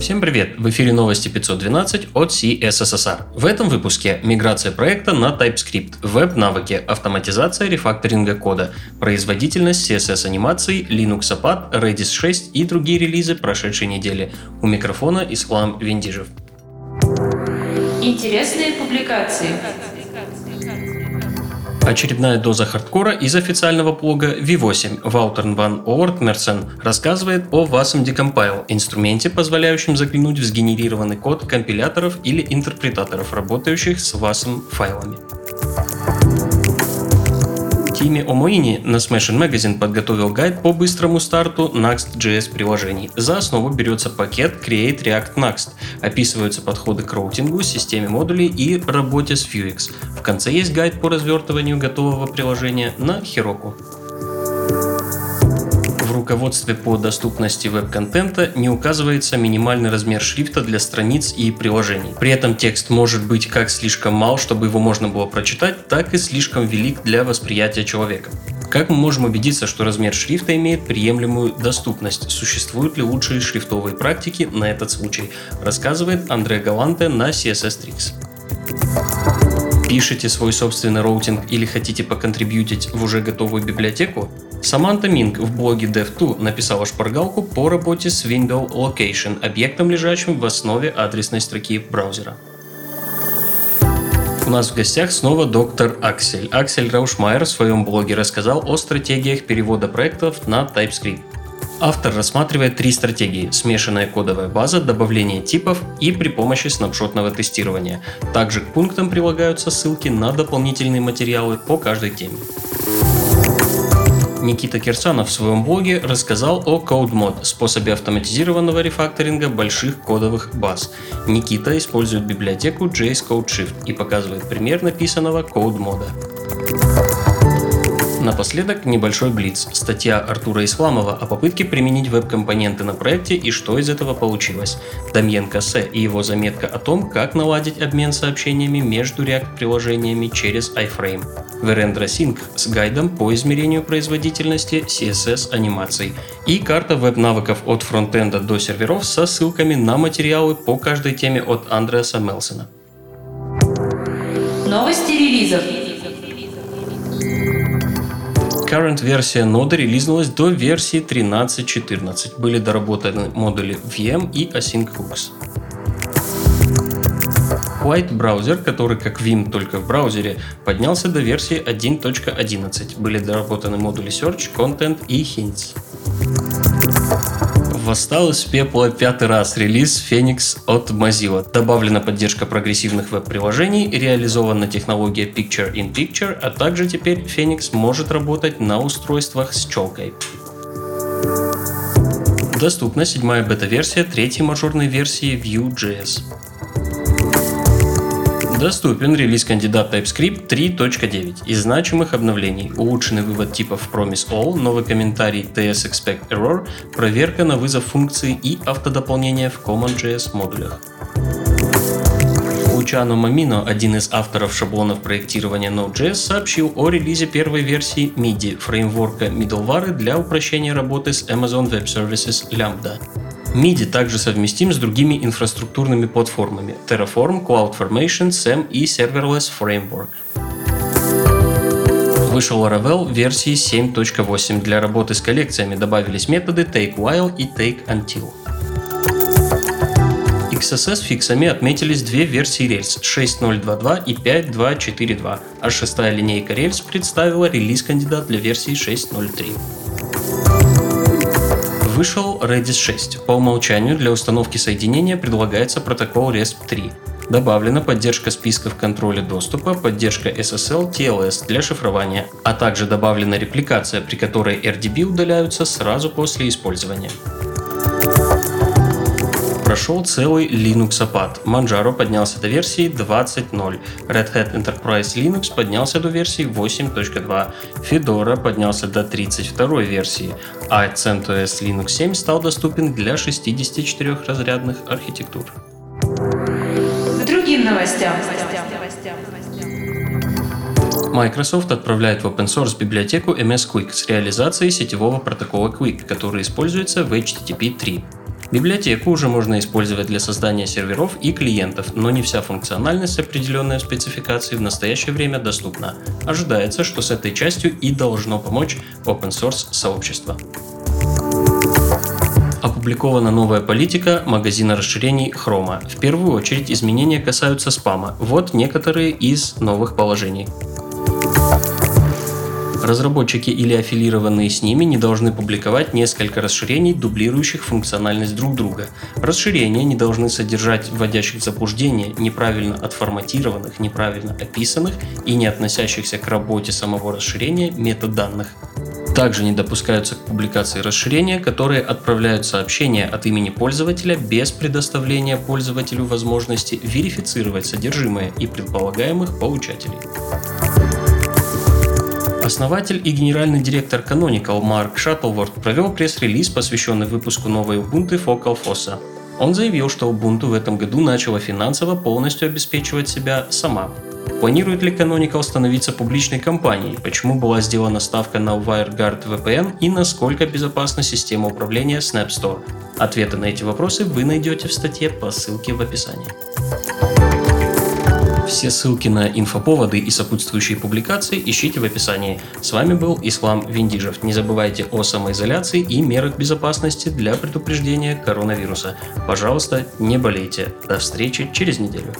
Всем привет! В эфире новости 512 от CSSR. В этом выпуске миграция проекта на TypeScript, веб-навыки, автоматизация рефакторинга кода, производительность CSS-анимаций, Linux APAT, Redis 6 и другие релизы прошедшей недели. У микрофона Ислам Виндижев. Интересные публикации. Очередная доза хардкора из официального блога V8 Ваутерн ван Ортмерсен рассказывает о Wasm Decompile, инструменте, позволяющем заглянуть в сгенерированный код компиляторов или интерпретаторов, работающих с Wasm файлами. Тиме Омоини на Smashing Magazine подготовил гайд по быстрому старту Next.js приложений. За основу берется пакет Create React Next. Описываются подходы к роутингу, системе модулей и работе с Vuex. В конце есть гайд по развертыванию готового приложения на Heroku руководстве по доступности веб-контента не указывается минимальный размер шрифта для страниц и приложений. При этом текст может быть как слишком мал, чтобы его можно было прочитать, так и слишком велик для восприятия человека. Как мы можем убедиться, что размер шрифта имеет приемлемую доступность? Существуют ли лучшие шрифтовые практики на этот случай? Рассказывает Андре Галанте на CSS Tricks пишете свой собственный роутинг или хотите поконтрибьютить в уже готовую библиотеку, Саманта Минг в блоге Dev.to написала шпаргалку по работе с window.location, объектом, лежащим в основе адресной строки браузера. У нас в гостях снова доктор Аксель. Аксель Раушмайер в своем блоге рассказал о стратегиях перевода проектов на TypeScript. Автор рассматривает три стратегии – смешанная кодовая база, добавление типов и при помощи снапшотного тестирования. Также к пунктам прилагаются ссылки на дополнительные материалы по каждой теме. Никита Кирсанов в своем блоге рассказал о CodeMod, способе автоматизированного рефакторинга больших кодовых баз. Никита использует библиотеку JS Code Shift и показывает пример написанного CodeMod. Напоследок небольшой блиц. Статья Артура Исламова о попытке применить веб-компоненты на проекте и что из этого получилось. Дамьен Кассе и его заметка о том, как наладить обмен сообщениями между React-приложениями через iFrame. Верендра Синг с гайдом по измерению производительности CSS-анимаций. И карта веб-навыков от фронтенда до серверов со ссылками на материалы по каждой теме от Андреаса Мелсона. Новости релизов. Current версия ноды релизнулась до версии 13.14. Были доработаны модули VM и Async Hooks. White браузер, который как Vim только в браузере, поднялся до версии 1.11. Были доработаны модули Search, Content и Hints. Восстал из пепла пятый раз релиз Phoenix от Mozilla. Добавлена поддержка прогрессивных веб-приложений, реализована технология Picture in Picture, а также теперь Phoenix может работать на устройствах с челкой. Доступна седьмая бета-версия третьей мажорной версии Vue.js. Доступен релиз кандидата TypeScript 3.9 из значимых обновлений, улучшенный вывод типов Promise All, новый комментарий TS Expect Error, проверка на вызов функции и автодополнение в CommonJS модулях. Лучано Мамино, один из авторов шаблонов проектирования Node.js, сообщил о релизе первой версии MIDI фреймворка middleware для упрощения работы с Amazon Web Services Lambda. MIDI также совместим с другими инфраструктурными платформами Terraform, CloudFormation, SAM и Serverless Framework. Вышел Laravel версии 7.8. Для работы с коллекциями добавились методы TakeWhile и TakeUntil. XSS фиксами отметились две версии Rails 6.0.2.2 и 5.2.4.2, а шестая линейка Rails представила релиз-кандидат для версии 6.0.3 вышел Redis 6. По умолчанию для установки соединения предлагается протокол RESP 3. Добавлена поддержка списков контроля доступа, поддержка SSL, TLS для шифрования, а также добавлена репликация, при которой RDB удаляются сразу после использования прошел целый Linux опад. Manjaro поднялся до версии 20.0, Red Hat Enterprise Linux поднялся до версии 8.2, Fedora поднялся до 32 версии, а CentOS Linux 7 стал доступен для 64-разрядных архитектур. К другим новостям. Microsoft отправляет в open source библиотеку MS Quick с реализацией сетевого протокола Quick, который используется в HTTP 3. Библиотеку уже можно использовать для создания серверов и клиентов, но не вся функциональность, определенная в спецификации, в настоящее время доступна. Ожидается, что с этой частью и должно помочь open source сообщество. Опубликована новая политика магазина расширений Chrome. В первую очередь изменения касаются спама. Вот некоторые из новых положений. Разработчики или аффилированные с ними не должны публиковать несколько расширений, дублирующих функциональность друг друга. Расширения не должны содержать вводящих в заблуждение, неправильно отформатированных, неправильно описанных и не относящихся к работе самого расширения метаданных. Также не допускаются к публикации расширения, которые отправляют сообщения от имени пользователя без предоставления пользователю возможности верифицировать содержимое и предполагаемых получателей. Основатель и генеральный директор Canonical Марк Шаттлворд провел пресс-релиз, посвященный выпуску новой Ubuntu Focal Fossa. Он заявил, что Ubuntu в этом году начала финансово полностью обеспечивать себя сама. Планирует ли Canonical становиться публичной компанией? Почему была сделана ставка на WireGuard VPN и насколько безопасна система управления Snap Store? Ответы на эти вопросы вы найдете в статье по ссылке в описании. Все ссылки на инфоповоды и сопутствующие публикации ищите в описании. С вами был Ислам Виндижев. Не забывайте о самоизоляции и мерах безопасности для предупреждения коронавируса. Пожалуйста, не болейте. До встречи через неделю.